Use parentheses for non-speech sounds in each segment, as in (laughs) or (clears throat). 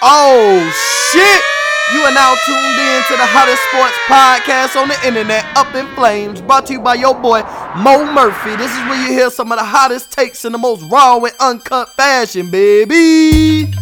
Oh shit! You are now tuned in to the hottest sports podcast on the internet, Up in Flames, brought to you by your boy Mo Murphy. This is where you hear some of the hottest takes in the most raw and uncut fashion, baby.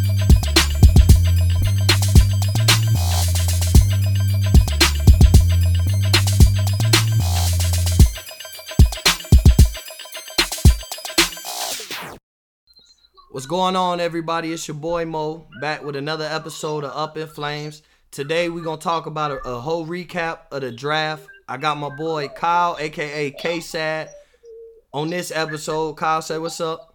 What's going on, everybody? It's your boy Mo back with another episode of Up in Flames. Today we're gonna talk about a, a whole recap of the draft. I got my boy Kyle, aka KSAD, on this episode. Kyle, say what's up.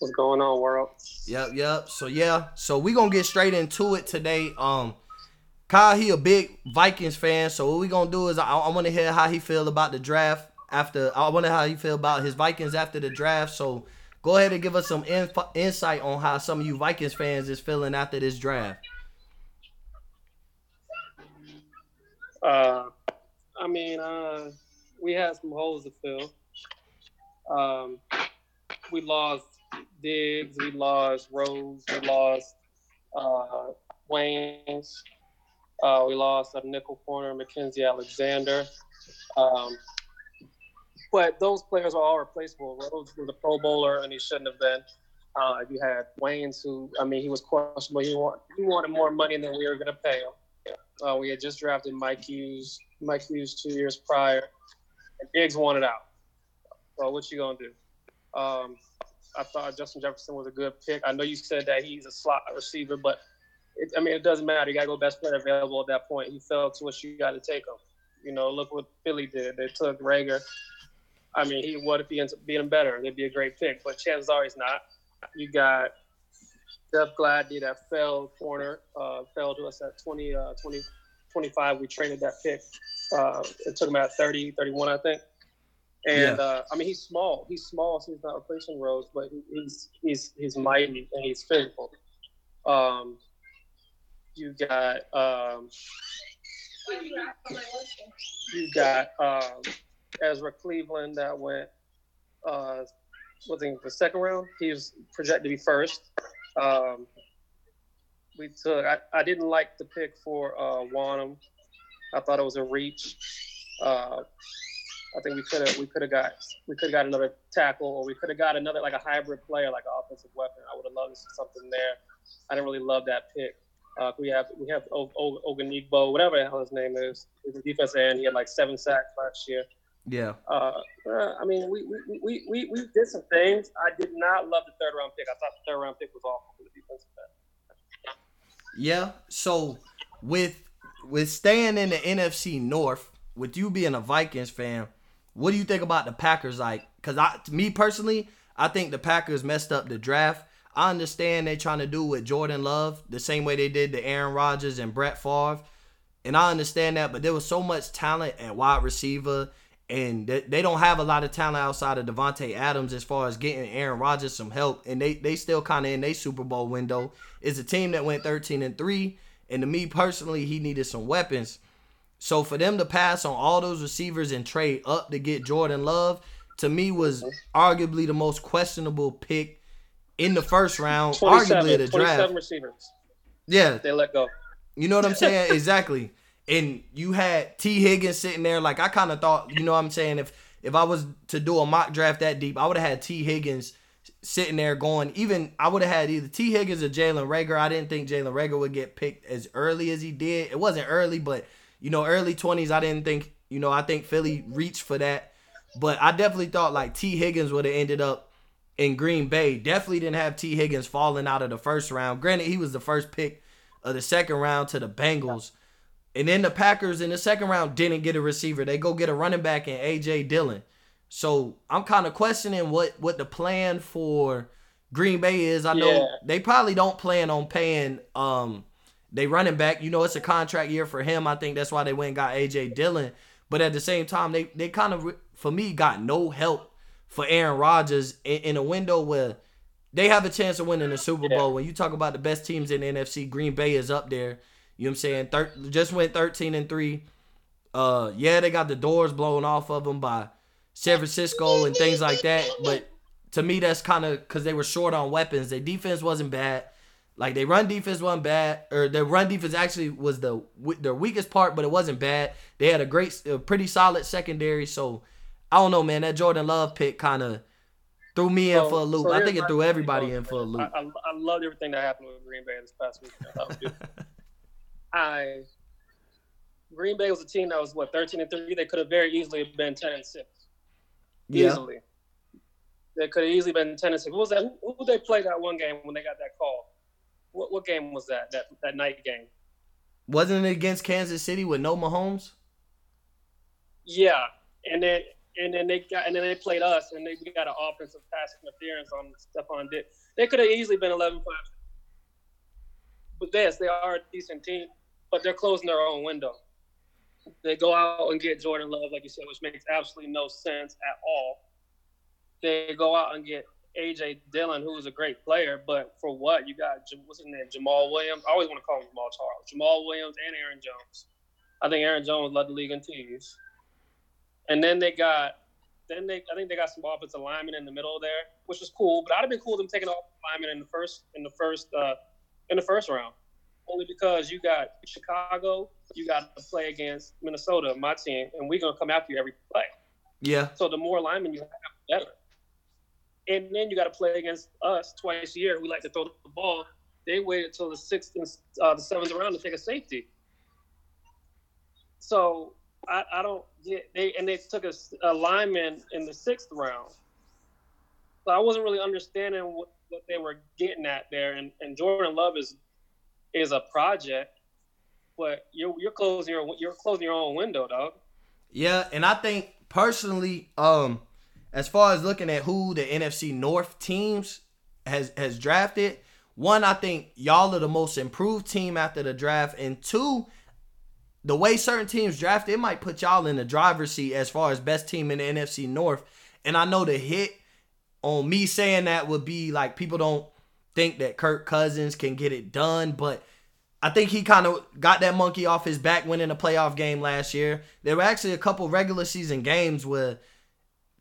What's going on, world? Yep, yep. So yeah, so we're gonna get straight into it today. Um, Kyle, he a big Vikings fan. So what we gonna do is I, I want to hear how he feel about the draft after. I wonder how he feel about his Vikings after the draft. So go ahead and give us some insight on how some of you Vikings fans is feeling after this draft. Uh, I mean, uh, we had some holes to fill. Um, we lost Diggs, we lost Rhodes, we lost uh, Waynes, uh, we lost a nickel corner, Mackensie Alexander. Um, but those players are all replaceable. Rhodes was a Pro Bowler, and he shouldn't have been. Uh, you had Waynes, who I mean, he was questionable. He he wanted more money than we were going to pay him. Uh, we had just drafted Mike Hughes, Mike Hughes two years prior, and Diggs wanted out. So what you gonna do? Um, I thought Justin Jefferson was a good pick. I know you said that he's a slot receiver, but it, I mean, it doesn't matter. You got to go best player available at that point. He fell to what you got to take him. You know, look what Philly did. They took Reagor. I mean, he what if he ends up being better? They'd be a great pick, but chances are he's not. You got Jeff Gladney that fell corner, uh, fell to us at 20, uh, 20, 25. We traded that pick. Uh, it took him at 30, 31, I think. And Yeah. uh, I mean, he's small. He's small, so he's not replacing Rhodes, but he, he's he's he's mighty and he's physical. Um, you got um, you got um, Ezra Cleveland that went uh, was in the second round. He was projected to be first. Um, we took. I, I didn't like the pick for uh, Wonnum. I thought it was a reach. Uh, I think we could have we could have got we could have got another tackle, or we could have got another like a hybrid player, like an offensive weapon. I would have loved something there. I didn't really love that pick. Uh, we have we have o- o- whatever the hell his name is. He's a defensive end. He had like seven sacks last year. Yeah. Uh, I mean, we, we, we, we, we did some things. I did not love the third round pick. I thought the third round pick was awful for the defensive end. Yeah. So with with staying in the NFC North, with you being a Vikings fan, what do you think about the Packers? Like, cause I, me personally, I think the Packers messed up the draft. I understand they trying to do with Jordan Love the same way they did to Aaron Rodgers and Brett Favre, and I understand that. But there was so much talent at wide receiver, and they, they don't have a lot of talent outside of Davante Adams as far as getting Aaron Rodgers some help, and they they still kind of in their Super Bowl window. It's a team that went 13 and three, and to me personally, he needed some weapons. So for them to pass on all those receivers and trade up to get Jordan Love, to me was arguably the most questionable pick in the first round, arguably of the 27 draft. receivers Yeah, they let go. you know what I'm saying? (laughs) exactly. And you had T Higgins sitting there. Like I kind of thought, you know what I'm saying? If if I was to do a mock draft that deep, I would have had T Higgins sitting there going. Even I would have had either T Higgins or Jalen Reagor. I didn't think Jalen Reagor would get picked as early as he did. It wasn't early, but you know, early 20s. I didn't think. You know, I think Philly reached for that. But I definitely thought like T Higgins would have ended up in Green Bay. Definitely didn't have T Higgins falling out of the first round. Granted, he was the first pick of the second round to the Bengals. And then the Packers in the second round didn't get a receiver. They go get a running back in AJ Dillon. So I'm kind of questioning what what the plan for Green Bay is. I know Yeah. they probably don't plan on paying um they running back. You know, it's a contract year for him. I think that's why they went and got AJ Dillon. But at the same time, they they kind of for me got no help for Aaron Rodgers in, in a window where they have a chance of winning the Super Yeah. Bowl. When you talk about the best teams in the NFC, Green Bay is up there. You know what I'm saying? Thir- just went 13 and 3. Uh yeah, they got the doors blown off of them by San Francisco and things like that, but to me that's kind of cuz they were short on weapons. Their defense wasn't bad. Like they run defense wasn't bad, or their run defense actually was the their weakest part, but it wasn't bad. They had a great, a pretty solid secondary. So I don't know, man. That Jordan Love pick kind of threw me in for a loop. So I think it threw everybody in for a loop. I, I, I loved everything that happened with Green Bay this past week. (laughs) I Green Bay was a team that was what 13 and three. They could have very easily been 10 and six. Yeah. Easily. They could have easily been 10 and six. What was that? Who, who they play that one game when they got that call? What what game was that? That that night game? Wasn't it against Kansas City with no Mahomes? Yeah, and then and then they got and then they played us and they we got an offensive pass interference on Stefon Diggs. They could have easily been 11-5. But yes, they are a decent team, but they're closing their own window. They go out and get Jordan Love, like you said, which makes absolutely no sense at all. They go out and get AJ Dillon, who is a great player, but for what? You got what's his name? Jamaal Williams. I always want to call him Jamaal Charles. Jamaal Williams and Aaron Jones. I think Aaron Jones led the league in teams. And then they got, then they I think they got some offensive linemen in the middle there, which was cool. But I'd have been cool them taking off linemen in the first in the first uh, in the first round, only because you got Chicago, you got to play against Minnesota, my team, and we're gonna come after you every play. Yeah. So the more linemen you have, better and then you got to play against us twice a year. We like to throw the ball. They waited till the sixth and uh, the seventh round to take a safety. So I, I don't get they and they took a, a, lineman in the sixth round. So I wasn't really understanding what, what they were getting at there. And, and Jordan Love is is a project, but you're you're closing your you're closing your own window, dog. Yeah, and I think personally, um, as far as looking at who the NFC North teams has has drafted, one, I think y'all are the most improved team after the draft, and two, the way certain teams draft, it might put y'all in the driver's seat as far as best team in the NFC North. And I know the hit on me saying that would be like people don't think that Kirk Cousins can get it done, but I think he kind of got that monkey off his back winning a playoff game last year. There were actually a couple regular season games where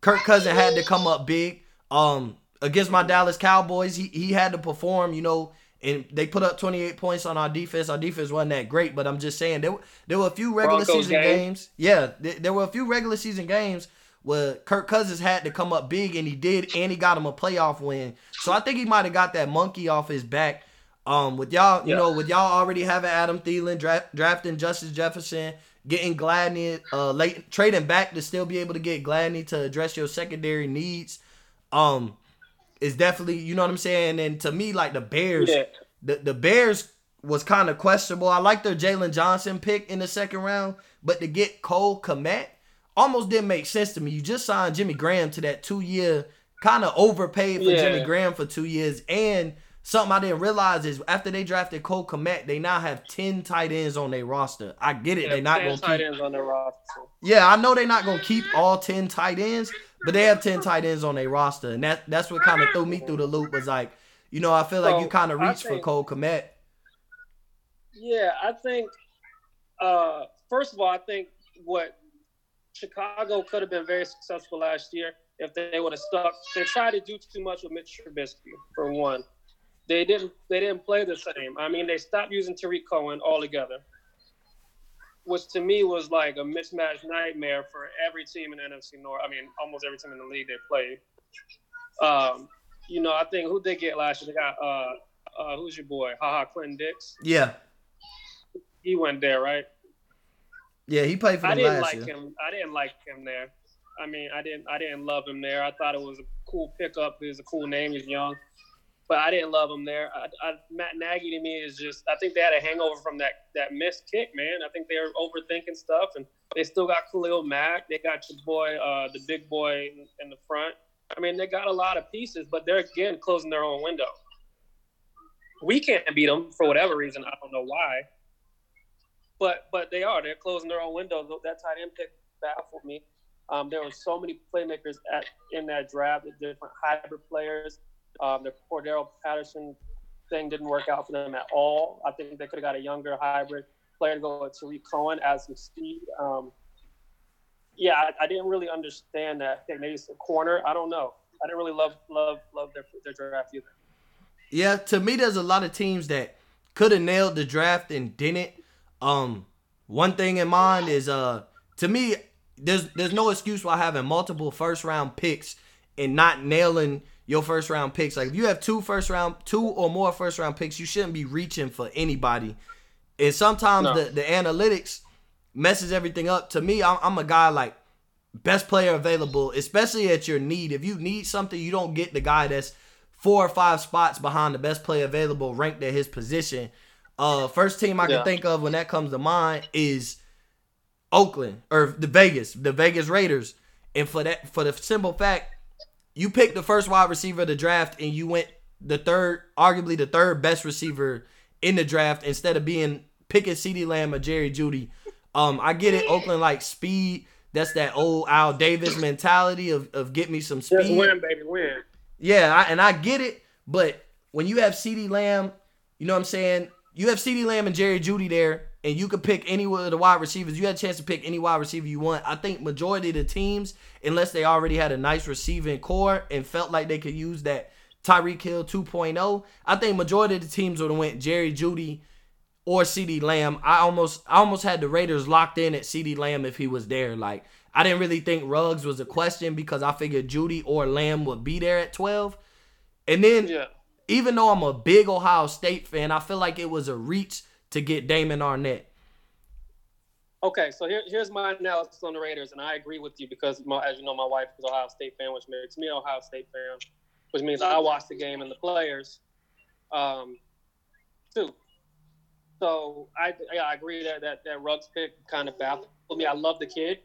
Kirk Cousin had to come up big. Um, against my Dallas Cowboys, he he had to perform. You know, and they put up 28 points on our defense. Our defense wasn't that great, but I'm just saying there there were a few regular Broncos season game. games. Yeah, there, there were a few regular season games where Kirk Cousins had to come up big, and he did, and he got him a playoff win. So I think he might have got that monkey off his back. Um, with y'all, you yeah. know, with y'all already having Adam Thielen, draft, drafting Justice Jefferson, getting Gladney uh late trading back to still be able to get Gladney to address your secondary needs um is definitely you know what I'm saying and to me like the Bears yeah. the the Bears was kind of questionable I like their Jaylon Johnson pick in the second round but to get Cole Kmet almost didn't make sense to me you just signed Jimmy Graham to that two year kind of overpaid for yeah. Jimmy Graham for two years and Something I didn't realize is after they drafted Cole Kmet, they now have ten tight ends on their roster. I get it; yeah, they're not going to keep ends on their roster. Yeah, I know they're not going to keep all ten tight ends, but they have ten tight ends on their roster, and that that's what kind of threw me through the loop. Was like, you know, I feel like so, you kind of reached think, for Cole Kmet. Yeah, I think. Uh, first of all, I think what Chicago could have been very successful last year if they would have stuck. They tried to do too much with Mitch Trubisky for one they didn't they didn't play the same. I mean, they stopped using Tarik Cohen altogether, which to me was like a mismatch nightmare for every team in the NFC North. I mean, almost every team in the league they played. Um, you know, I think who they get last year? They got uh, uh, who's your boy? Haha, Clinton Dix. Yeah, he went there, right? Yeah, he played for I didn't like year. him. I didn't like him there. I mean, I didn't. I didn't love him there. I thought it was a cool pickup. He's a cool name. He's young but I didn't love him there. I, I, Matt Nagy to me is just I think they had a hangover from that that missed kick, man. I think they were overthinking stuff, and they still got Khalil Mack. They got your boy, uh, the big boy in, in, the front. I mean, they got a lot of pieces, but they're again closing their own window. We can't beat them for whatever reason. I don't know why, but but they are. They're closing their own window. That tight end pick baffled me. Um, there were so many playmakers at in that draft, the different hybrid players. Um, the Cordarrelle Patterson thing didn't work out for them at all. I think they could have got a younger hybrid player to go with Tarik Cohen as some speed. Um, yeah, I, I, didn't really understand that. Maybe it's a corner. I don't know. I didn't really love love love their their draft either. Yeah, to me, there's a lot of teams that could have nailed the draft and didn't. Um, one thing in mind is uh, to me, there's there's no excuse for having multiple first round picks and not nailing your first round picks. Like if you have two first round, two or more first round picks, you shouldn't be reaching for anybody. And sometimes no. the the analytics messes everything up. To me, I'm, I'm a guy like best player available, especially at your need. If you need something, you don't get the guy that's four or five spots behind the best player available, ranked at his position. Uh, first team I yeah. can think of when that comes to mind is Oakland or the Vegas, the Vegas Raiders. And for that, for the simple fact, you picked the first wide receiver of the draft, and you went the third, arguably the third best receiver in the draft instead of being picking CeeDee Lamb or Jerry Jeudy. Um, I get it. Oakland like speed. That's that old Al Davis mentality of, of get me some speed. Just win, baby, win. Yeah, I, and I get it, but when you have CeeDee Lamb, you know what I'm saying? You have CeeDee Lamb and Jerry Jeudy there, and you could pick any of the wide receivers. You had a chance to pick any wide receiver you want. I think majority of the teams, unless they already had a nice receiving corps and felt like they could use that Tyreek Hill 2.0, I think majority of the teams would have went Jerry Jeudy or CeeDee Lamb. I almost I almost had the Raiders locked in at CeeDee Lamb if he was there. Like I didn't really think Ruggs was a question because I figured Jeudy or Lamb would be there at 12. And then yeah. Even though I'm a big Ohio State fan, I feel like it was a reach to get Damon Arnette. Okay, so here, here's my analysis on the Raiders, and I agree with you because, my, as you know, my wife is Ohio State fan, which makes me an Ohio State fan, which means I watch the game and the players, um, too. So I, yeah, I agree that that that Ruggs pick kind of baffled me. I love the kid,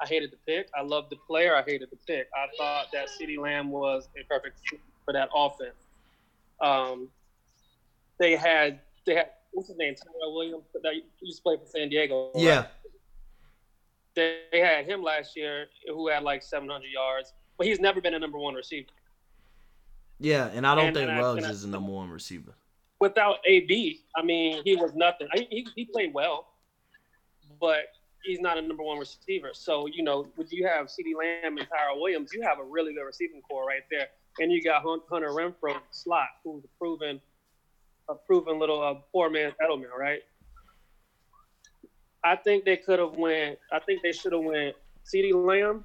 I hated the pick. I loved the player. I hated the pick. I thought that CeeDee Lamb was a perfect for that offense. Um, they had they had what's his name Tyrell Williams that used to play for San Diego. Right? Yeah. They, they had him last year who had like 700 yards, but he's never been a number one receiver. Yeah, and I don't and, think and Ruggs I, is a number one receiver. Without AB, I mean, he was nothing. I, he, he played well, but he's not a number one receiver. So, you know, would you have CeeDee Lamb and Tyrell Williams, you have a really good receiving corps right there. And you got Hunter Renfrow slot, who's a proven, a proven little uh, poor man Edelman, right? I think they could have went. I think they should have went CeeDee Lamb,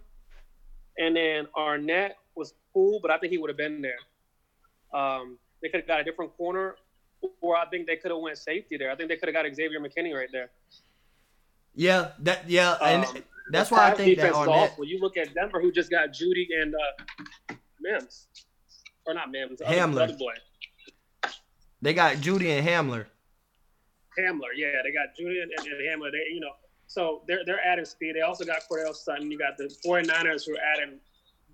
and then Arnette was cool, but I think he would have been there. Um, they could have got a different corner, or I think they could have went safety there. I think they could have got Xavier McKinney right there. Yeah, that yeah, and um, that's why I think that Arnette. Well, you look at Denver, who just got Jeudy and uh, Mims, or not Mims, Hamler. Other boy. They got Jeudy and Hamler. Hamler, yeah, they got Jeudy and, and Hamler. They, you know, so they're they're adding speed. They also got Courtland Sutton. You got the 49ers who are adding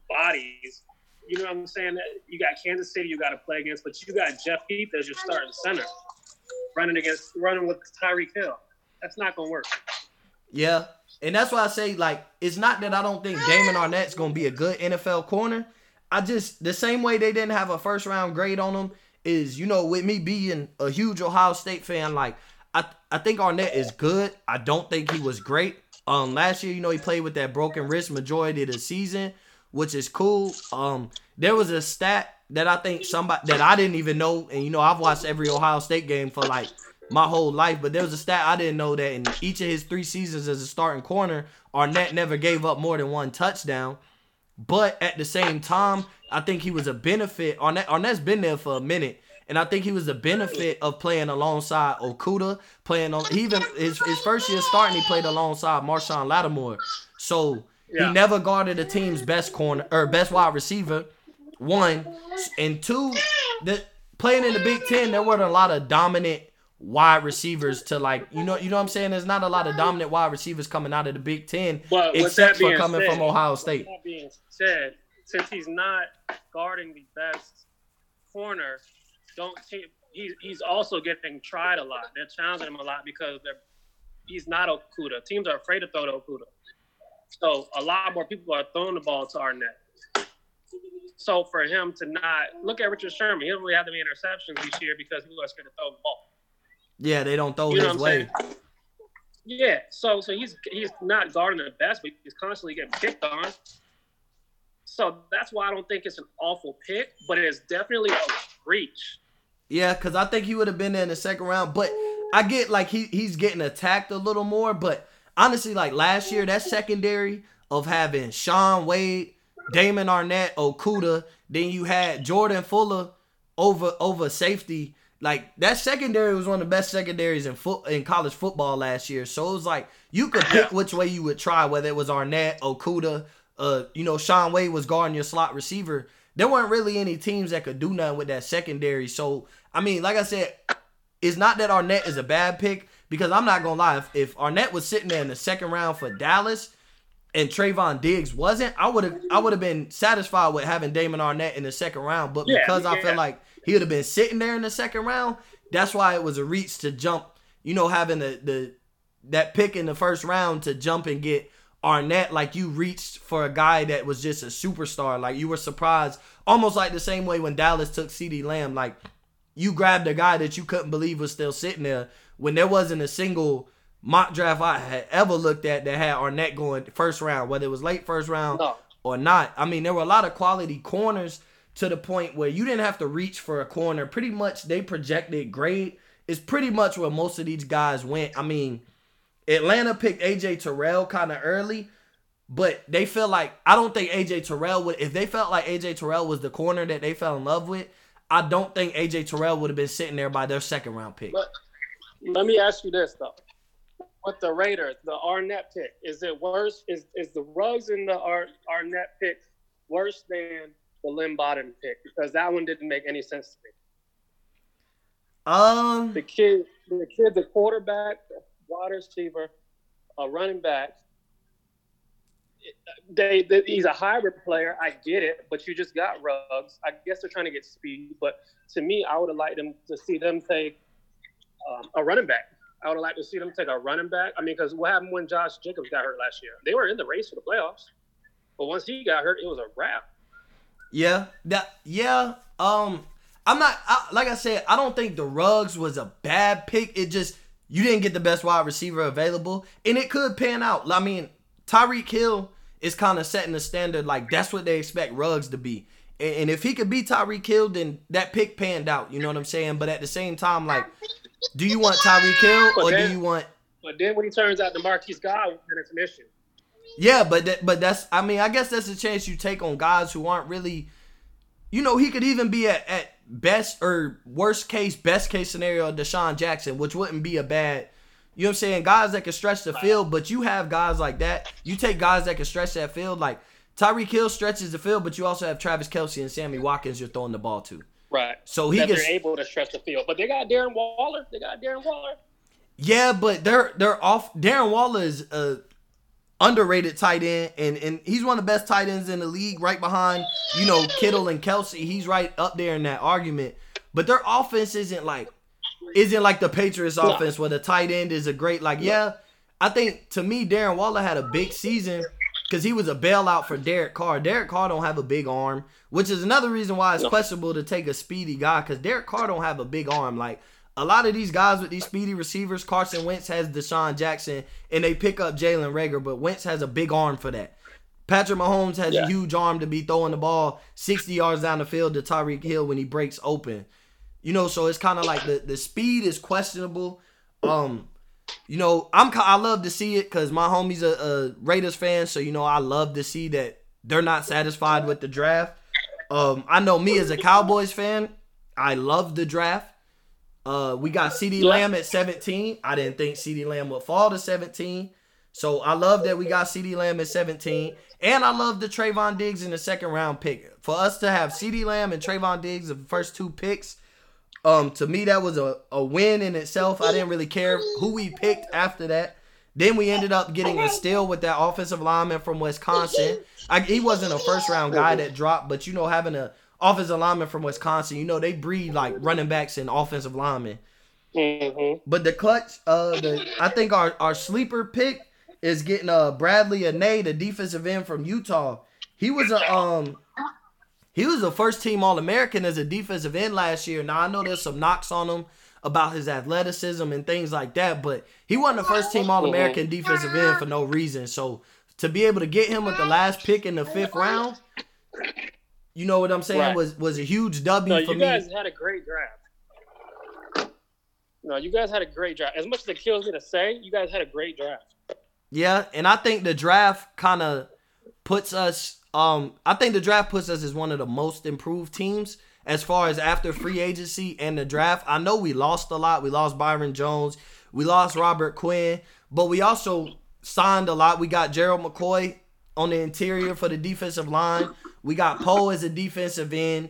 bodies. You know what I'm saying? You got Kansas City you got to play against, but you got Jeff Heath as your starting center, running against running with Tyreek Hill. That's not gonna work. Yeah. And that's why I say, like, it's not that I don't think Damon Arnette's gonna be a good NFL corner. I just the same way they didn't have a first round grade on him is, you know, with me being a huge Ohio State fan, like I I think Arnette is good. I don't think he was great. Um last year, you know, he played with that broken wrist majority of the season, which is cool. Um there was a stat that I think somebody that I didn't even know, and you know, I've watched every Ohio State game for like my whole life. But there was a stat I didn't know that in each of his three seasons as a starting corner, Arnette never gave up more than one touchdown. But at the same time, I think he was a benefit. Arnette, Arnette's been there for a minute. And I think he was a benefit of playing alongside Okudah, playing on even his, his first year starting, he played alongside Marshon Lattimore. So yeah. he never guarded a team's best corner or best wide receiver. One and two, the playing in the Big Ten, there weren't a lot of dominant wide receivers to like you know you know what I'm saying. There's not a lot of dominant wide receivers coming out of the Big Ten, but except for coming said, from Ohio State. That being said, since he's not guarding the best corner, don't he's he's also getting tried a lot. They're challenging him a lot because they're he's not Okudah. Teams are afraid to throw to Okudah. So a lot more people are throwing the ball to Arnette. So for him to not look at Richard Sherman, he doesn't really have to be interceptions this year because he was going to throw the ball. Yeah, they don't throw you his way. Saying? Yeah, so so he's he's not guarding the best, but he's constantly getting picked on. So that's why I don't think it's an awful pick, but it is definitely a reach. Yeah, because I think he would have been there in the second round. But I get like he he's getting attacked a little more. But honestly, like last year, that secondary of having Shaun Wade, Damon Arnette, Okudah, then you had Jordan Fuller over over safety. Like that secondary was one of the best secondaries in foot in college football last year. So it was like you could pick which way you would try, whether it was Arnette, Okudah, uh, you know, Shaun Wade was guarding your slot receiver. There weren't really any teams that could do nothing with that secondary. So I mean, like I said, it's not that Arnette is a bad pick because I'm not gonna lie. If, if Arnette was sitting there in the second round for Dallas and Trevon Diggs wasn't, I would have I would have been satisfied with having Damon Arnette in the second round. But Yeah, because I feel like he would have been sitting there in the second round, that's why it was a reach to jump. You know, having the the that pick in the first round to jump and get Arnette, like you reached for a guy that was just a superstar. Like you were surprised, almost like the same way when Dallas took CeeDee Lamb. Like you grabbed a guy that you couldn't believe was still sitting there when there wasn't a single mock draft I had ever looked at that had Arnette going first round, whether it was late first round No. or not. I mean, there were a lot of quality corners to the point where you didn't have to reach for a corner. Pretty much they projected grade is pretty much where most of these guys went. I mean, Atlanta picked AJ Terrell kind of early, but they feel like I don't think AJ Terrell would if they felt like AJ Terrell was the corner that they fell in love with. I don't think AJ Terrell would have been sitting there by their second round pick. But let me ask you this though: with the Raiders, the Arnette pick, is it worse? Is is the Ruggs and the Ar- Arnette pick worse than the Lynn Bowden pick? Because that one didn't make any sense to me. Um, The kid, the kid, the quarterback, wide receiver, a running back. They, they, he's a hybrid player. I get it, but you just got Ruggs. I guess they're trying to get speed, but to me, I would have liked them to see them take um, a running back. I would have liked to see them take a running back. I mean, because what happened when Josh Jacobs got hurt last year? They were in the race for the playoffs, but once he got hurt, it was a wrap. Yeah, that yeah. Um, I'm not I, like I said. I don't think the Ruggs was a bad pick. It just you didn't get the best wide receiver available, and it could pan out. I mean, Tyreek Hill is kind of setting the standard. Like that's what they expect Ruggs to be. And, and if he could be Tyreek Hill, then that pick panned out. You know what I'm saying? But at the same time, like, do you want Tyreek Hill or do you want? But then when he turns out the Marquise Goodwin, then it's an issue. Yeah, but that, but that's I mean I guess that's a chance you take on guys who aren't really, you know, he could even be at, at best or worst case, best case scenario, DeSean Jackson, which wouldn't be a bad, you know what I'm saying, guys that can stretch the field. But you have guys like that. You take guys that can stretch that field, like Tyreek Hill stretches the field, but you also have Travis Kelce and Sammy Watkins you're throwing the ball to. Right. So he that gets they're able to stretch the field. But they got Darren Waller. They got Darren Waller. Yeah, but they're they're off. Darren Waller is a underrated tight end, and and he's one of the best tight ends in the league, right behind you know Kittle and Kelce. He's right up there in that argument. But their offense isn't like isn't like the Patriots offense where the tight end is a great like yeah. I think to me Darren Waller had a big season because he was a bailout for Derek Carr. Derek Carr don't have a big arm, which is another reason why it's questionable to take a speedy guy because Derek Carr don't have a big arm. Like a lot of these guys with these speedy receivers, Carson Wentz has DeSean Jackson, and they pick up Jalen Reagor, but Wentz has a big arm for that. Patrick Mahomes has Yeah. a huge arm to be throwing the ball 60 yards down the field to Tyreek Hill when he breaks open. You know, so it's kind of like the, the speed is questionable. Um, you know, I'm I love to see it because my homie's a, a Raiders fan, so you know I love to see that they're not satisfied with the draft. Um, I know me as a Cowboys fan, I love the draft. Uh, we got CeeDee Lamb at 17. I didn't think CeeDee Lamb would fall to 17. So I love that we got CeeDee Lamb at 17. And I love the Trevon Diggs in the second round pick. For us to have CeeDee Lamb and Trevon Diggs, the first two picks, um, to me that was a, a win in itself. I didn't really care who we picked after that. Then we ended up getting a steal with that offensive lineman from Wisconsin. I, he wasn't a first round guy that dropped, but you know, having a offensive lineman from Wisconsin, you know, they breed like running backs and offensive linemen. Mm-hmm. But the clutch, uh, the I think our our sleeper pick is getting uh Bradley Anae, the defensive end from Utah. He was a um he was a first team All American as a defensive end last year. Now I know there's some knocks on him about his athleticism and things like that, but he wasn't a first team All American defensive end for no reason. So to be able to get him with the last pick in the fifth round, you know what I'm saying, Right. was was a huge W No, for you me. You guys had a great draft. No, you guys had a great draft. As much as it kills me to say, you guys had a great draft. Yeah, and I think the draft kind of puts us. Um, I think the draft puts us as one of the most improved teams as far as after free agency and the draft. I know we lost a lot. We lost Byron Jones. We lost Robert Quinn, but we also signed a lot. We got Gerald McCoy on the interior for the defensive line. We got Poe as a defensive end.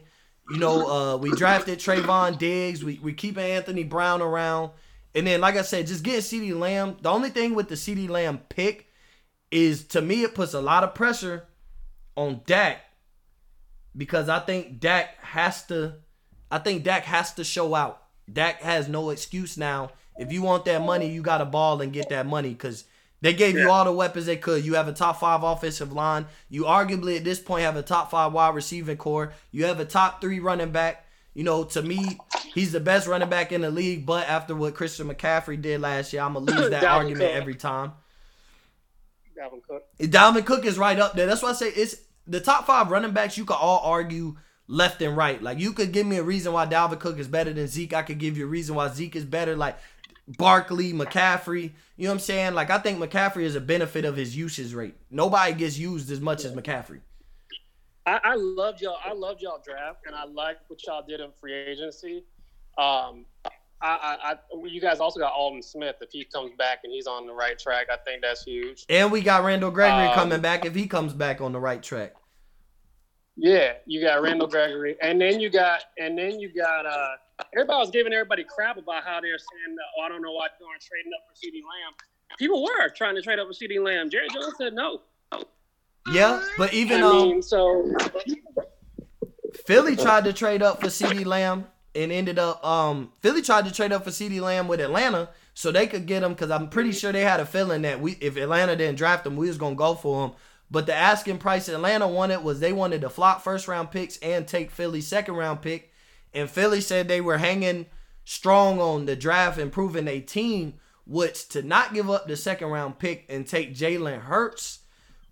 You know, uh, we drafted Trevon Diggs. We we keeping Anthony Brown around. And then, like I said, just getting CeeDee Lamb. The only thing with the CeeDee Lamb pick is to me it puts a lot of pressure on Dak because I think Dak has to I think Dak has to show out. Dak has no excuse now. If you want that money, you got to ball and get that money because they gave you all the weapons they could. You have a top five offensive line. You arguably at this point have a top five wide receiving corps. You have a top three running back. You know, to me, he's the best running back in the league. But after what Christian McCaffrey did last year, I'm gonna lose (clears throat) that argument Cook. every time. Dalvin Cook. Dalvin Cook is right up there. That's why I say it's the top five running backs. You could all argue left and right. Like you could give me a reason why Dalvin Cook is better than Zeke. I could give you a reason why Zeke is better. Like Barkley, McCaffrey. You know what I'm saying? Like I think McCaffrey is a benefit of his usage rate. Nobody gets used as much as McCaffrey. I, I loved y'all. I loved y'all draft, and I like what y'all did in free agency. Um, I, I, I, you guys also got Aldon Smith. If he comes back and he's on the right track, I think that's huge. And we got Randall Gregory um, coming back if he comes back on the right track. Yeah, you got Randall Gregory, and then you got, and then you got. uh Everybody was giving everybody crap about how they're saying, "Oh, I don't know why they aren't trading up for CeeDee Lamb." People were trying to trade up for CeeDee Lamb. Jerry Jones said no. Yeah, but even I mean, um, so Philly tried to trade up for CeeDee Lamb and ended up um Philly tried to trade up for CeeDee Lamb with Atlanta so they could get him because I'm pretty sure they had a feeling that we if Atlanta didn't draft him, we was gonna go for him. But the asking price Atlanta wanted was they wanted to flop first round picks and take Philly's second round pick. And Philly said they were hanging strong on the draft, improving a team, which to not give up the second round pick and take Jalen Hurts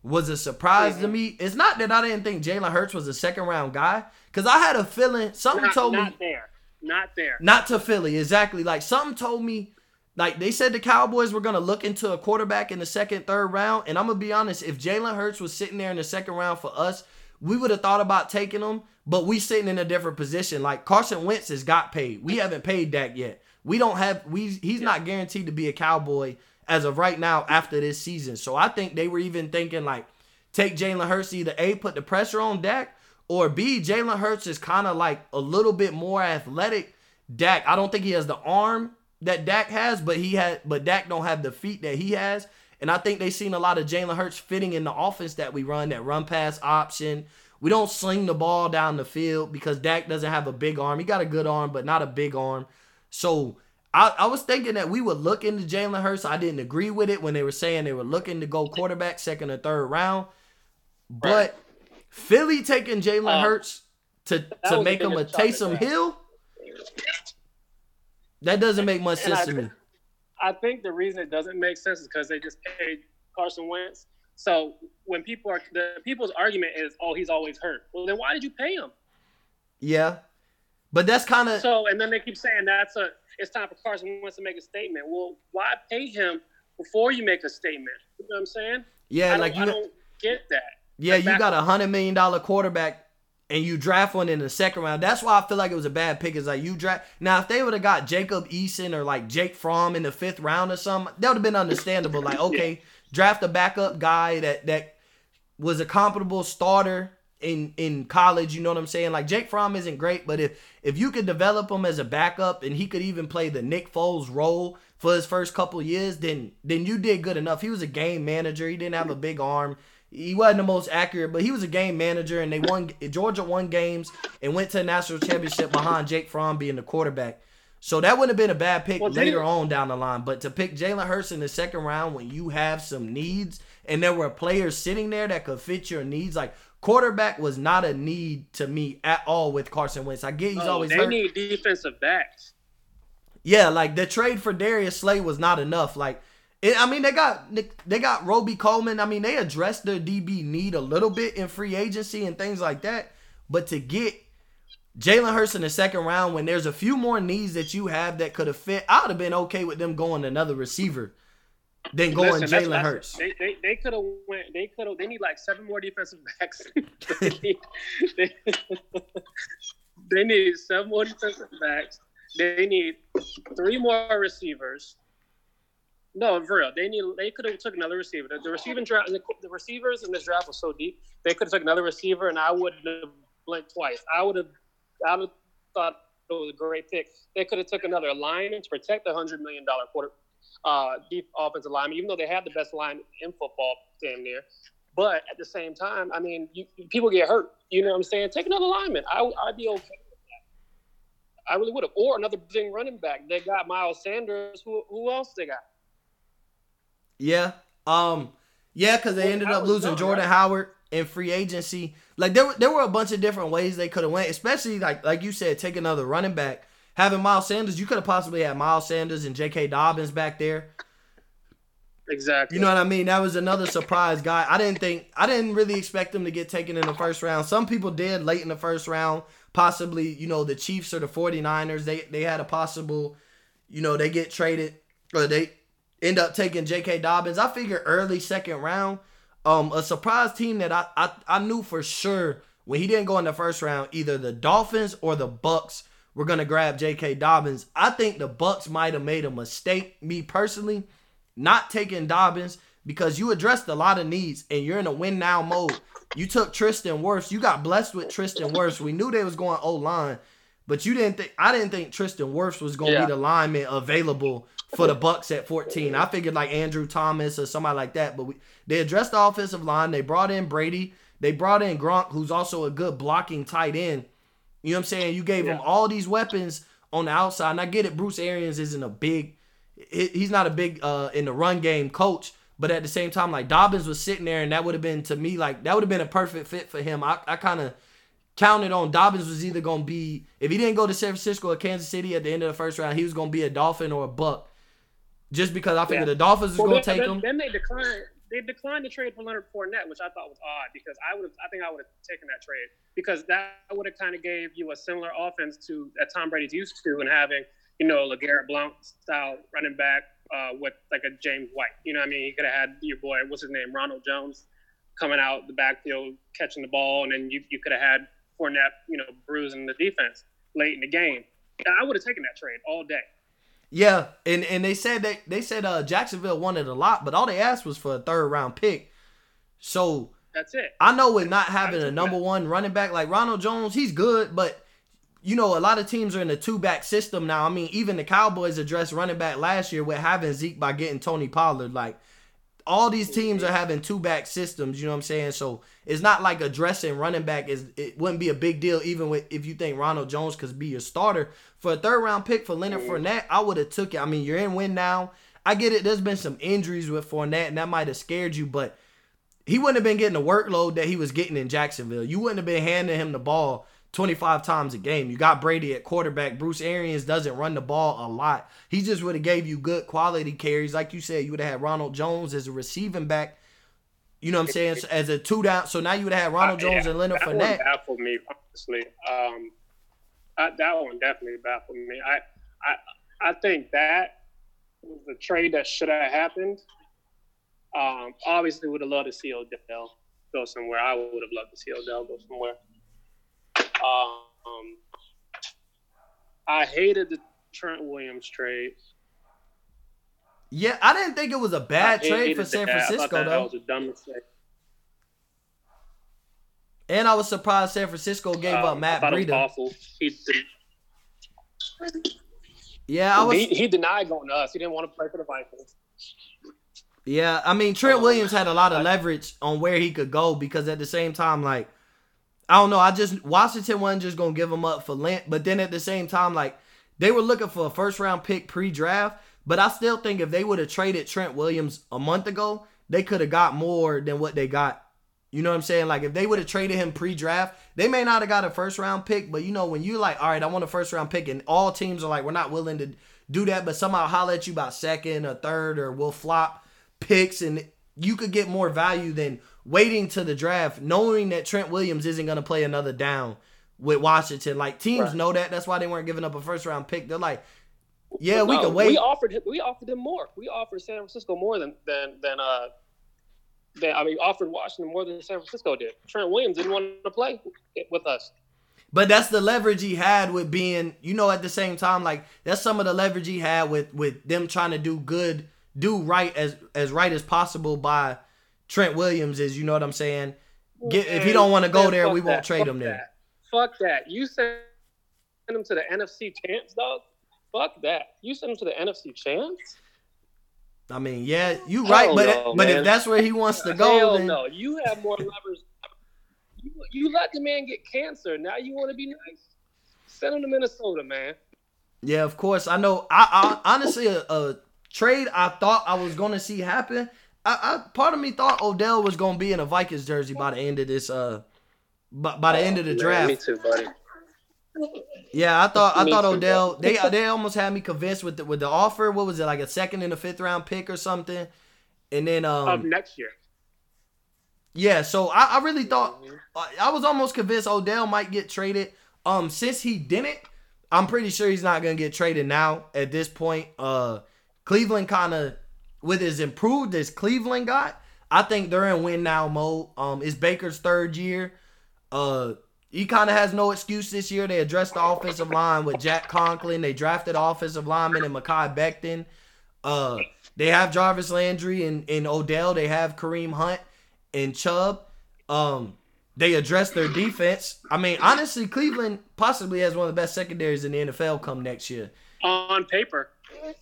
was a surprise mm-hmm. to me. It's not that I didn't think Jalen Hurts was a second round guy, because I had a feeling something not, told not me not there, not there, not to Philly exactly. Like something told me like they said the Cowboys were gonna look into a quarterback in the second, third round. And I'm gonna be honest, if Jalen Hurts was sitting there in the second round for us, we would have thought about taking him, but we sitting in a different position. Like Carson Wentz has got paid. We haven't paid Dak yet. We don't have we he's not guaranteed to be a cowboy as of right now after this season. So I think they were even thinking like take Jalen Hurts either A, put the pressure on Dak, or B, Jalen Hurts is kind of like a little bit more athletic. Dak, I don't think he has the arm that Dak has, but he had, but Dak don't have the feet that he has. And I think they've seen a lot of Jalen Hurts fitting in the offense that we run, that run pass option. We don't sling the ball down the field because Dak doesn't have a big arm. He got a good arm, but not a big arm. So I, I was thinking that we would look into Jalen Hurts. I didn't agree with it when they were saying they were looking to go quarterback second or third round. But right. Philly taking Jalen uh, Hurts to to make him a Taysom Hill that doesn't make much sense to me. I think the reason it doesn't make sense is because they just paid Carson Wentz. So when people are the people's argument is, oh, he's always hurt. Well, then why did you pay him? Yeah, but that's kind of so. And then they keep saying that's a. It's time for Carson Wentz to make a statement. Well, why pay him before you make a statement? You know what I'm saying? Yeah, I like you I don't get that. Yeah, you got a hundred million dollar quarterback and you draft one in the second round. That's why I feel like it was a bad pick. Is like you draft now if they would have got Jacob Eason or like Jake Fromm in the fifth round or something, that would have been understandable. Like (laughs) okay, draft a backup guy that that was a comparable starter in in college. You know what I'm saying? Like Jake Fromm isn't great, but if if you could develop him as a backup and he could even play the Nick Foles role for his first couple years, then then you did good enough. He was a game manager. He didn't have a big arm he wasn't the most accurate, but he was a game manager, and they won. Georgia won games and went to the national championship behind Jake Fromm being the quarterback. So that wouldn't have been a bad pick well, later on down the line. But to pick Jalen Hurts in the second round when you have some needs and there were players sitting there that could fit your needs, like quarterback was not a need to me at all with Carson Wentz. I get he's oh, always they hurt. need defensive backs. Yeah, like the trade for Darius Slay was not enough. Like it, I mean, they got they got Robey-Coleman. I mean, they addressed their DB need a little bit in free agency and things like that. But to get Jalen Hurts in the second round when there's a few more needs that you have that could have fit. I would have been okay with them going another receiver than going Jalen Hurts. They, they, they could have went. They could have. They need like seven more defensive backs. (laughs) they, need, they, they need seven more defensive backs. They need three more receivers. No, for real. They need. They could have took another receiver. The, the receiving draft. The, the, receivers in this draft was so deep. They could have took another receiver, and I wouldn't have blinked twice. I would have. I would have thought it was a great pick. They could have took another lineman to protect the hundred million dollar quarter uh, deep offensive lineman, even though they had the best line in football, damn near. But at the same time, I mean, you, people get hurt. You know what I'm saying? Take another lineman. I, I'd be okay I really would have. Or another big running back. They got Miles Sanders. Who who else they got? Yeah. Um. Yeah, because they ended up losing done, Jordan right? Howard in free agency. Like there were there were a bunch of different ways they could have went, especially like like you said, take another running back. Having Miles Sanders, you could have possibly had Miles Sanders and J.K. Dobbins back there. Exactly. You know what I mean? That was another surprise guy. I didn't think I didn't really expect him to get taken in the first round. Some people did late in the first round. Possibly, you know, the Chiefs or the 49ers, they they had a possible, you know, they get traded or they end up taking J.K. Dobbins. I figure early second round. Um, a surprise team that I, I I knew for sure when he didn't go in the first round, either the Dolphins or the Bucks were gonna grab J.K. Dobbins. I think the Bucks might have made a mistake, me personally, not taking Dobbins because you addressed a lot of needs and you're in a win now mode. You took Tristan Wirfs. You got blessed with Tristan Wirfs. We knew they was going O line, but you didn't think I didn't think Tristan Wirfs was gonna yeah. be the lineman available for the Bucks at 14. I figured like Andrew Thomas or somebody like that. But we, they addressed the offensive line. They brought in Brady. They brought in Gronk, who's also a good blocking tight end. You know what I'm saying? You gave yeah. him all these weapons on the outside. And I get it. Bruce Arians isn't a big. He's not a big uh, in the run game coach. But at the same time, like Dobbins was sitting there, and that would have been to me like that would have been a perfect fit for him. I, I kind of counted on Dobbins was either gonna be if he didn't go to San Francisco or Kansas City at the end of the first round, he was gonna be a Dolphin or a Buck just because I figured yeah. the Dolphins was well, going to take then, him. Then they declined. They declined the trade for Leonard Fournette, which I thought was odd because I would have. I think I would have taken that trade because that would have kind of gave you a similar offense to that Tom Brady's used to, and having you know LeGarrette Blount style running back uh, with like a James White. You know, what I mean, you could have had your boy, what's his name, Ronald Jones, coming out the backfield catching the ball, and then you you could have had Fournette, you know, bruising the defense late in the game. I would have taken that trade all day. Yeah, and and they said they they said uh Jacksonville wanted a lot, but all they asked was for a third round pick. So that's it. I know with not having a number one running back like Ronald Jones, he's good, but you know a lot of teams are in a two back system now. I mean, even the Cowboys addressed running back last year with having Zeke by getting Tony Pollard. Like all these teams are having two back systems. You know what I'm saying? So it's not like addressing running back is it wouldn't be a big deal even with if you think Ronald Jones could be your starter for a third round pick for Leonard Fournette. I would have took it. I mean, you're in win now. I get it. There's been some injuries with Fournette, and that might have scared you, but he wouldn't have been getting the workload that he was getting in Jacksonville. You wouldn't have been handing him the ball 25 times a game. You got Brady at quarterback. Bruce Arians doesn't run the ball a lot. He just would have gave you good quality carries. Like you said, you would have had Ronald Jones as a receiving back. You know what I'm saying? As a two down. So now you would have had Ronald uh, Jones yeah, and Leonard that Fournette. That baffled me, honestly. Um, I, that one definitely baffled me. I, I, I think that was the trade that should have happened. Um, obviously, would have loved to see Odell go somewhere. I would have loved to see Odell go somewhere. Um, I hated the Trent Williams trade. Yeah, I didn't think it was a bad trade for San that. Francisco that, though. That was a dumb mistake. And I was surprised San Francisco gave um, up Matt Breida. awful. He yeah, I was. He, he, denied going to us. He didn't want to play for the Vikings. Yeah, I mean Trent um, Williams had a lot of leverage on where he could go because at the same time, like I don't know. I just Washington wasn't just gonna give him up for Lent, but then at the same time, like they were looking for a first round pick pre-draft. But I still think if they would have traded Trent Williams a month ago, they could have got more than what they got. You know what I'm saying? Like if they would have traded him pre-draft, they may not have got a first round pick. But you know when you like, all right, I want a first round pick, and all teams are like, we're not willing to do that, but somehow holler at you about second or third, or we'll flop picks, and you could get more value than waiting to the draft, knowing that Trent Williams isn't going to play another down with Washington. Like teams Right. know that. That's why they weren't giving up a first round pick. They're like, yeah, we can wait. We offered him. We offered him more. We offered San Francisco more than than than uh. Than, I mean, offered Washington more than San Francisco did. Trent Williams didn't want to play with us. But that's the leverage he had with being, you know, at the same time, like that's some of the leverage he had with with them trying to do good, do right as as right as possible by Trent Williams. Is you know what I'm saying? Get, if he don't want to go there, we won't that. trade Fuck him there. that. Fuck that. You send him to the NFC champs, dog. Fuck that. You send him to the NFC champs? I mean, yeah, you Hell right, but no, but if that's where he wants to go, Hell then no. You have more levers. You, you let the man get cancer. Now you want to be nice? Send him to Minnesota, man. yeah, of course. I know. I, I honestly a, a trade I thought I was gonna see happen. I, I part of me thought Odell was gonna be in a Vikings jersey by the end of this uh by, by the end of the Man, draft. Me too, buddy. Yeah, I thought I thought too, Odell. They (laughs) they almost had me convinced with the with the offer. What was it like a second and a fifth round pick or something? And then Of um next year. yeah, so I, I really thought I I was almost convinced Odell might get traded. Um, since he didn't, I'm pretty sure he's not gonna get traded now. At this point, uh, Cleveland kind of with as improved as Cleveland got, I think they're in win now mode. Um, it's Baker's third year. Uh, he kind of has no excuse this year. They addressed the offensive line with Jack Conklin. They drafted offensive lineman and Mekhi Becton. Uh, they have Jarvis Landry and, and Odell. They have Kareem Hunt and Chubb. Um, they addressed their defense. I mean, honestly, Cleveland possibly has one of the best secondaries in the NFL come next year. On paper.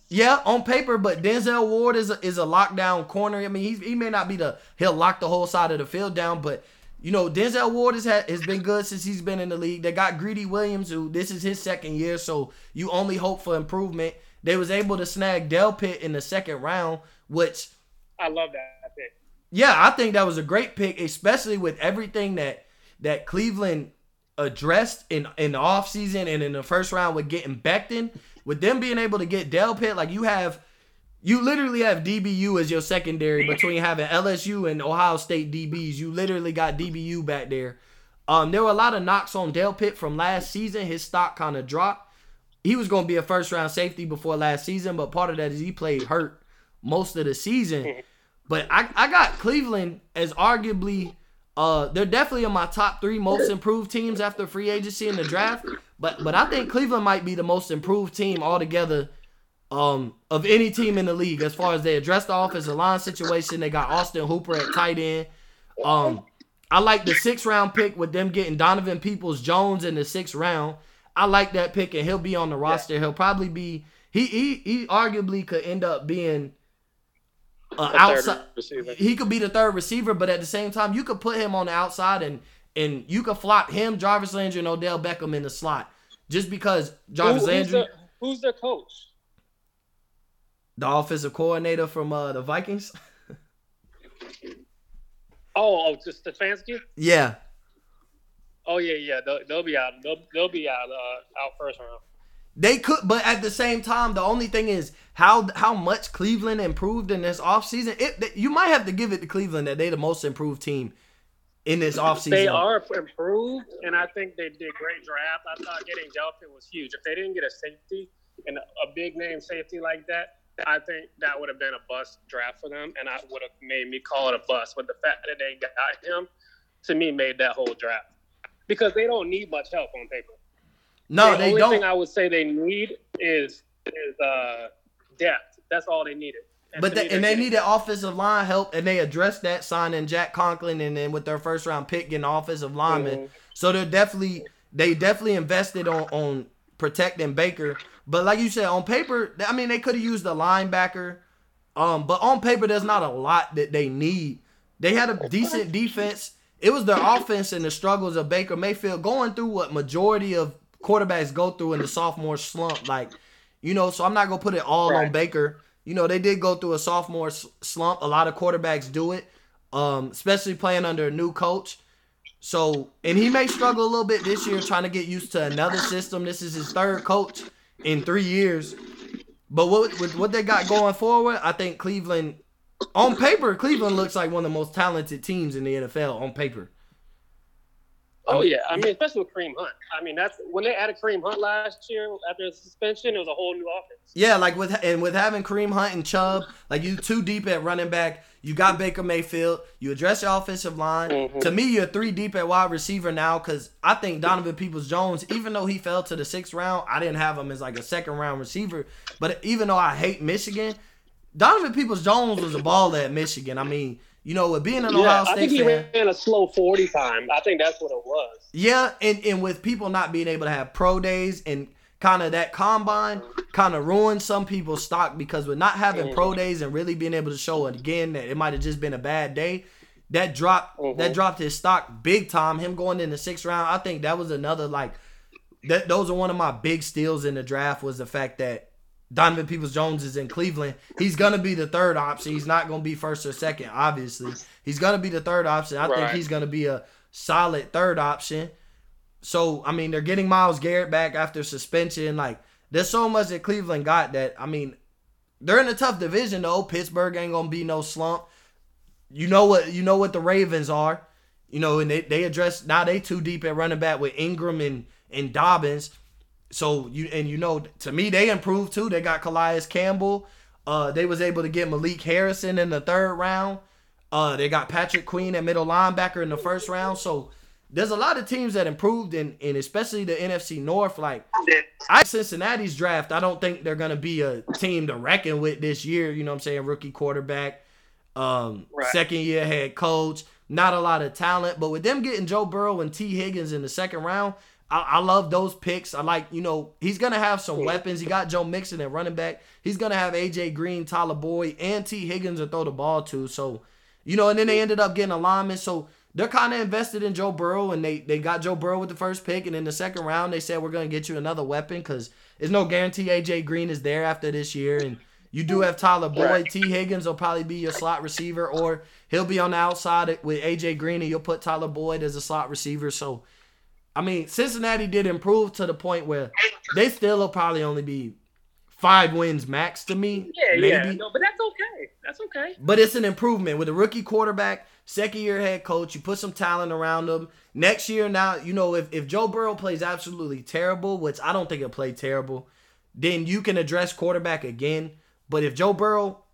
Yeah, on paper, but Denzel Ward is a, is a lockdown corner. I mean, he's, he may not be the he'll lock the whole side of the field down, but you know Denzel Ward has had, has been good since he's been in the league. They got Greedy Williams, who this is his second year, so you only hope for improvement. They was able to snag Delpit in the second round, which I love that pick. yeah, I think that was a great pick, especially with everything that that Cleveland addressed in in the offseason and in the first round with getting Becton. With them being able to get Delpit, like you have you literally have DBU as your secondary between having LSU and Ohio State DBs. You literally got DBU back there. Um, there were a lot of knocks on Delpit from last season. His stock kind of dropped. He was going to be a first round safety before last season, but part of that is he played hurt most of the season. But I, I got Cleveland as arguably uh they're definitely in my top three most improved teams after free agency in the draft. But but I think Cleveland might be the most improved team altogether um of any team in the league as far as they address the offensive line situation. They got Austin Hooper at tight end. Um I like the sixth round pick with them getting Donovan Peoples Jones in the sixth round. I like that pick and he'll be on the roster. He'll probably be he he he arguably could end up being uh, outside receiver. he could be the third receiver, but at the same time, you could put him on the outside and and you could flop him, Jarvis Landry, and Odell Beckham in the slot. Just because Jarvis Who- who's, Landry, the, who's their coach? the offensive coordinator from uh, the Vikings. (laughs) Oh, oh, just Stefanski. Yeah. Oh yeah, yeah. They'll, they'll be out. They'll, they'll be out. Uh, out first round. They could, but at the same time, the only thing is how how much Cleveland improved in this offseason. It you might have to give it to Cleveland that they the most improved team in this offseason. They are improved, and I think they did great draft. I thought getting Delpit was huge. If they didn't get a safety and a big name safety like that, I think that would have been a bust draft for them, and I would have made me call it a bust. But the fact that they got him, to me, made that whole draft because they don't need much help on paper. No, the they only don't. thing I would say they need is is uh, depth. That's all they needed. But they, and they needed offensive line help, and they addressed that signing Jack Conklin, and then with their first round pick getting offensive lineman. Mhm. So they're definitely they definitely invested on on protecting Baker. But like you said, on paper, I mean they could have used a linebacker. Um, but on paper, there's not a lot that they need. They had a decent defense. It was their offense and the struggles of Baker Mayfield going through what majority of quarterbacks go through in the sophomore slump. Like, you know, so I'm not gonna put it all on Baker. You know, they did go through a sophomore slump. A lot of quarterbacks do it, um, especially playing under a new coach. So, and he may struggle a little bit this year trying to get used to another system. This is his third coach in three years. But what with what they got going forward, I think Cleveland, on paper, Cleveland looks like one of the most talented teams in the NFL on paper. Oh yeah, I mean, especially with Kareem Hunt. I mean, that's when they added Kareem Hunt last year after the suspension. It was a whole new offense. Yeah, like with and with having Kareem Hunt and Chubb, like you too deep at running back. You got Baker Mayfield. You address your offensive line. Mhm. To me, you're three deep at wide receiver now because I think Donovan Peoples Jones, even though he fell to the sixth round, I didn't have him as like a second round receiver. But even though I hate Michigan, Donovan Peoples Jones was a ball at Michigan. I mean, you know, with being an Yeah, Ohio I State think he fan, ran a slow forty time. I think that's what it was. yeah, and, and with people not being able to have pro days and kind of that combine kind of ruined some people's stock because with not having pro days and really being able to show it again that it might have just been a bad day, that dropped Mhm. that dropped his stock big time. Him going in the sixth round, I think that was another like that. Those are one of my big steals in the draft was the fact that Donovan Peoples Jones is in Cleveland. He's gonna be the third option. He's not gonna be first or second, obviously. He's gonna be the third option. I think he's gonna be a solid third option. So I mean, they're getting Myles Garrett back after suspension. Like, there's so much that Cleveland got that I mean, they're in a tough division though. Pittsburgh ain't gonna be no slump. You know what? You know what the Ravens are. You know, and they they address now they too deep at running back with Ingram and and Dobbins. So you and you know to me they improved too. They got Calais Campbell. Uh, they was able to get Malik Harrison in the third round. Uh, they got Patrick Queen at middle linebacker in the first round. So there's a lot of teams that improved in, and especially the NFC North. Like I Cincinnati's draft, I don't think they're gonna be a team to reckon with this year. You know what I'm saying? Rookie quarterback, um, Right. second year head coach, not a lot of talent. But with them getting Joe Burrow and Tee Higgins in the second round, I, I love those picks. I like, you know, he's gonna have some Yeah. weapons. He got Joe Mixon at running back. He's gonna have AJ Green, Tyler Boyd, and Tee Higgins to throw the ball to. So, you know, and then they ended up getting a lineman. So they're kind of invested in Joe Burrow, and they they got Joe Burrow with the first pick, and in the second round they said we're gonna get you another weapon because there's no guarantee AJ Green is there after this year, and you do have Tyler Boyd. Right. Tee Higgins will probably be your slot receiver, or he'll be on the outside with AJ Green, and you'll put Tyler Boyd as a slot receiver. So, I mean, Cincinnati did improve to the point where they still will probably only be five wins max to me. Yeah, maybe. yeah. No, but that's okay. That's okay. But it's an improvement with a rookie quarterback, second year head coach. You put some talent around them. Next year, now you know if, if Joe Burrow plays absolutely terrible, which I don't think he'll play terrible, then you can address quarterback again. But if Joe Burrow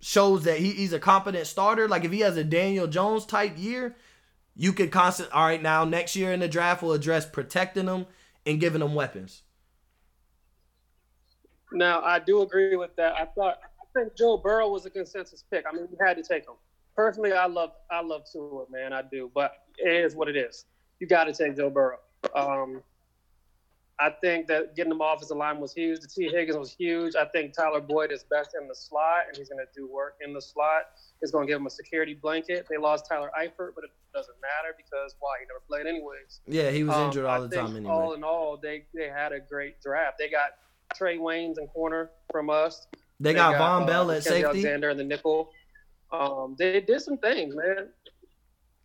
shows that he, he's a competent starter, like if he has a Daniel Jones type year, you could constant. All right, now next year in the draft, we'll address protecting them and giving them weapons. Now I do agree with that. I thought I think Joe Burrow was a consensus pick. I mean, we had to take him. Personally, I love I love Tua, man. I do, but it is what it is. You got to take Joe Burrow. Um, I think that getting him off his line was huge. The Tee Higgins was huge. I think Tyler Boyd is best in the slot, and he's going to do work in the slot. It's going to give him a security blanket. They lost Tyler Eifert, but it doesn't matter because why? He never played anyways. Yeah, he was Um, injured I all the think time All in all, they they had a great draft. They got Trae Waynes in corner from us. They got Vonn uh, Bell at safety. Alexander in the nickel. Um, they did some things, man.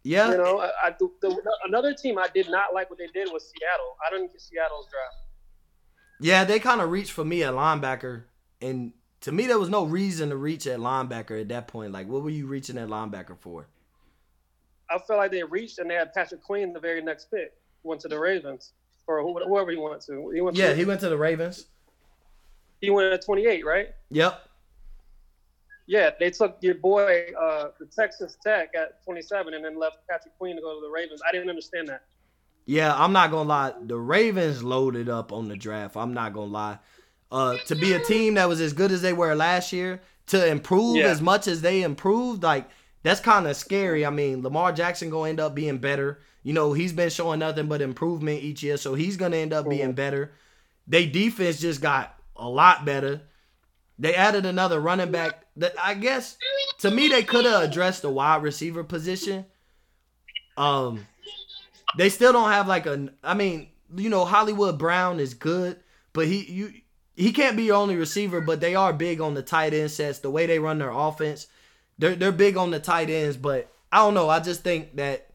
Yeah, You know, I, I the, the, another team I did not like what they did was Seattle. I didn't get Seattle's draft. Yeah, they kind of reached for me at linebacker, and to me, there was no reason to reach at linebacker at that point. Like, what were you reaching at linebacker for? I felt like they reached and they had Patrick Queen the very next pick. Went to the Ravens or whoever he went to. He went. Yeah, to, he went to the Ravens. he went at 28, right? Yep. Yeah, they took your boy, uh, the Texas Tech at 27, and then left Patrick Queen to go to the Ravens. I didn't understand that. Yeah, I'm not gonna lie. The Ravens loaded up on the draft. I'm not gonna lie. Uh, to be a team that was as good as they were last year, to improve Yeah. as much as they improved, like that's kind of scary. I mean, Lamar Jackson gonna end up being better. You know, he's been showing nothing but improvement each year, so he's gonna end up being Mhm. better. They defense just got a lot better. They added another running back. That I guess to me they could have addressed the wide receiver position. Um, they still don't have like a. I mean, you know, Hollywood Brown is good, but he you he can't be your only receiver. But they are big on the tight end sets. The way they run their offense, they're they're big on the tight ends. But I don't know. I just think that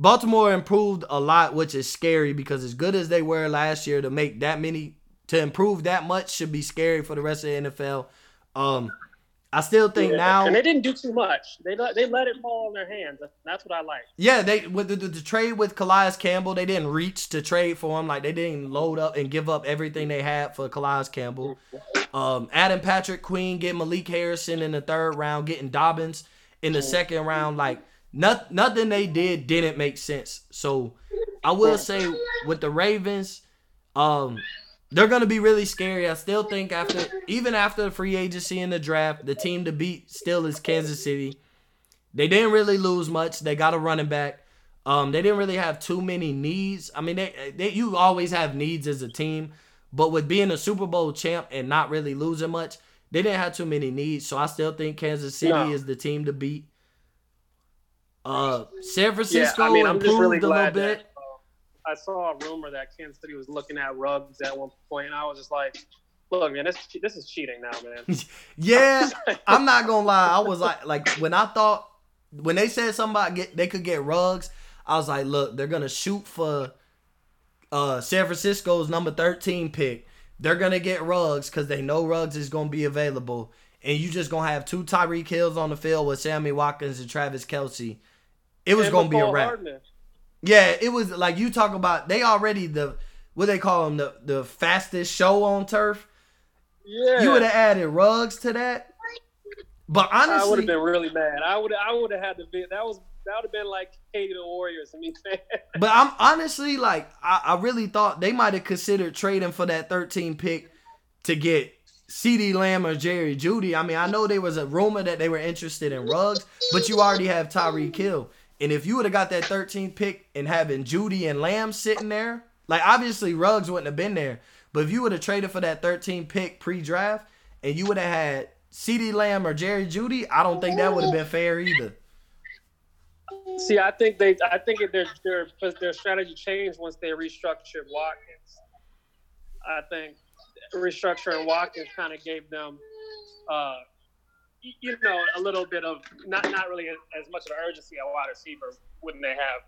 Baltimore improved a lot, which is scary because as good as they were last year, to make that many to improve that much should be scary for the rest of the NFL. Um, I still think yeah. now, and they didn't do too much. They let, they let it fall in their hands. That's what I like. Yeah, they with the, the, the, trade with Calais Campbell, they didn't reach to trade for him. Like they didn't load up and give up everything they had for Calais Campbell. Um, Adam Patrick Queen, get Malik Harrison in the third round, getting Dobbins in the second round. Like not, nothing they did didn't make sense. So I will say with the Ravens, um, they're gonna be really scary. I still think after even after the free agency and the draft, the team to beat still is Kansas City. They didn't really lose much. They got a running back. Um, they didn't really have too many needs. I mean, they, they you always have needs as a team, but with being a Super Bowl champ and not really losing much, they didn't have too many needs. So I still think Kansas City no. is the team to beat. Uh, San Francisco yeah, I mean, improved really a little bit. That, I saw a rumor that Kansas City was looking at Ruggs at one point, and I was just like, "Look, man, this this is cheating now, man." (laughs) yeah, I'm not gonna lie. I was like, like when I thought when they said somebody get they could get Ruggs, I was like, "Look, they're gonna shoot for uh San Francisco's number 13 pick. They're gonna get Ruggs because they know Ruggs is gonna be available." And you just gonna have two Tyreek Hills on the field with Sammy Watkins and Travis Kelce. It was and gonna be a wrap. Hardness. Yeah, it was like you talk about they already the what they call them the the fastest show on turf. Yeah, you would have added Ruggs to that. But honestly, I would have been really mad. I would I would have had to be that was that would have been like KD the Warriors to me. but I'm honestly like I, I really thought they might have considered trading for that 13 pick to get CeeDee Lamb or Jerry Jeudy. I mean, I know there was a rumor that they were interested in Ruggs, but you already have Tyreek Hill. And if you would have got that 13th pick and having Jeudy and Lamb sitting there, like obviously Ruggs wouldn't have been there. But if you would have traded for that 13th pick pre-draft and you would have had CeeDee Lamb or Jerry Jeudy, I don't think that would have been fair either. See, I think they, I think their their their strategy changed once they restructured Watkins. I think restructuring Watkins kind of gave them uh, you know, a little bit of not not really as much of an urgency at wide receiver wouldn't they have,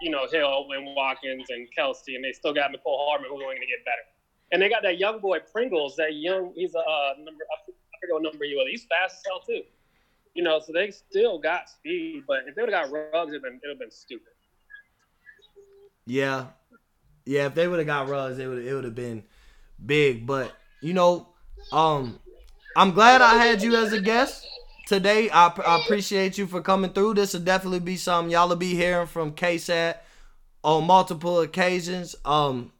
you know, Hill and Watkins and Kelce, and they still got Mecole Hardman who's going to get better. And they got that young boy Pringles, that young, he's a uh, number, I forget what number he was. He's fast as hell too. You know, so they still got speed, but if they would have got Ruggs, it'd been it'd have been stupid. Yeah, yeah. If they would have got Ruggs, it would it would have been big. But you know, um, I'm glad I had you as a guest today. I, I appreciate you for coming through. This will definitely be something y'all will be hearing from K Sad on multiple occasions. Um,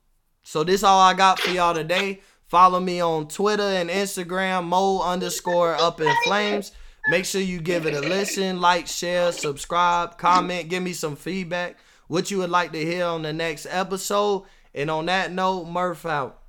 so this all I got for y'all today. Follow me on Twitter and Instagram, mo underscore up in flames. Make sure you give it a listen, like, share, subscribe, comment, give me some feedback. What you would like to hear on the next episode. And on that note, Murph out.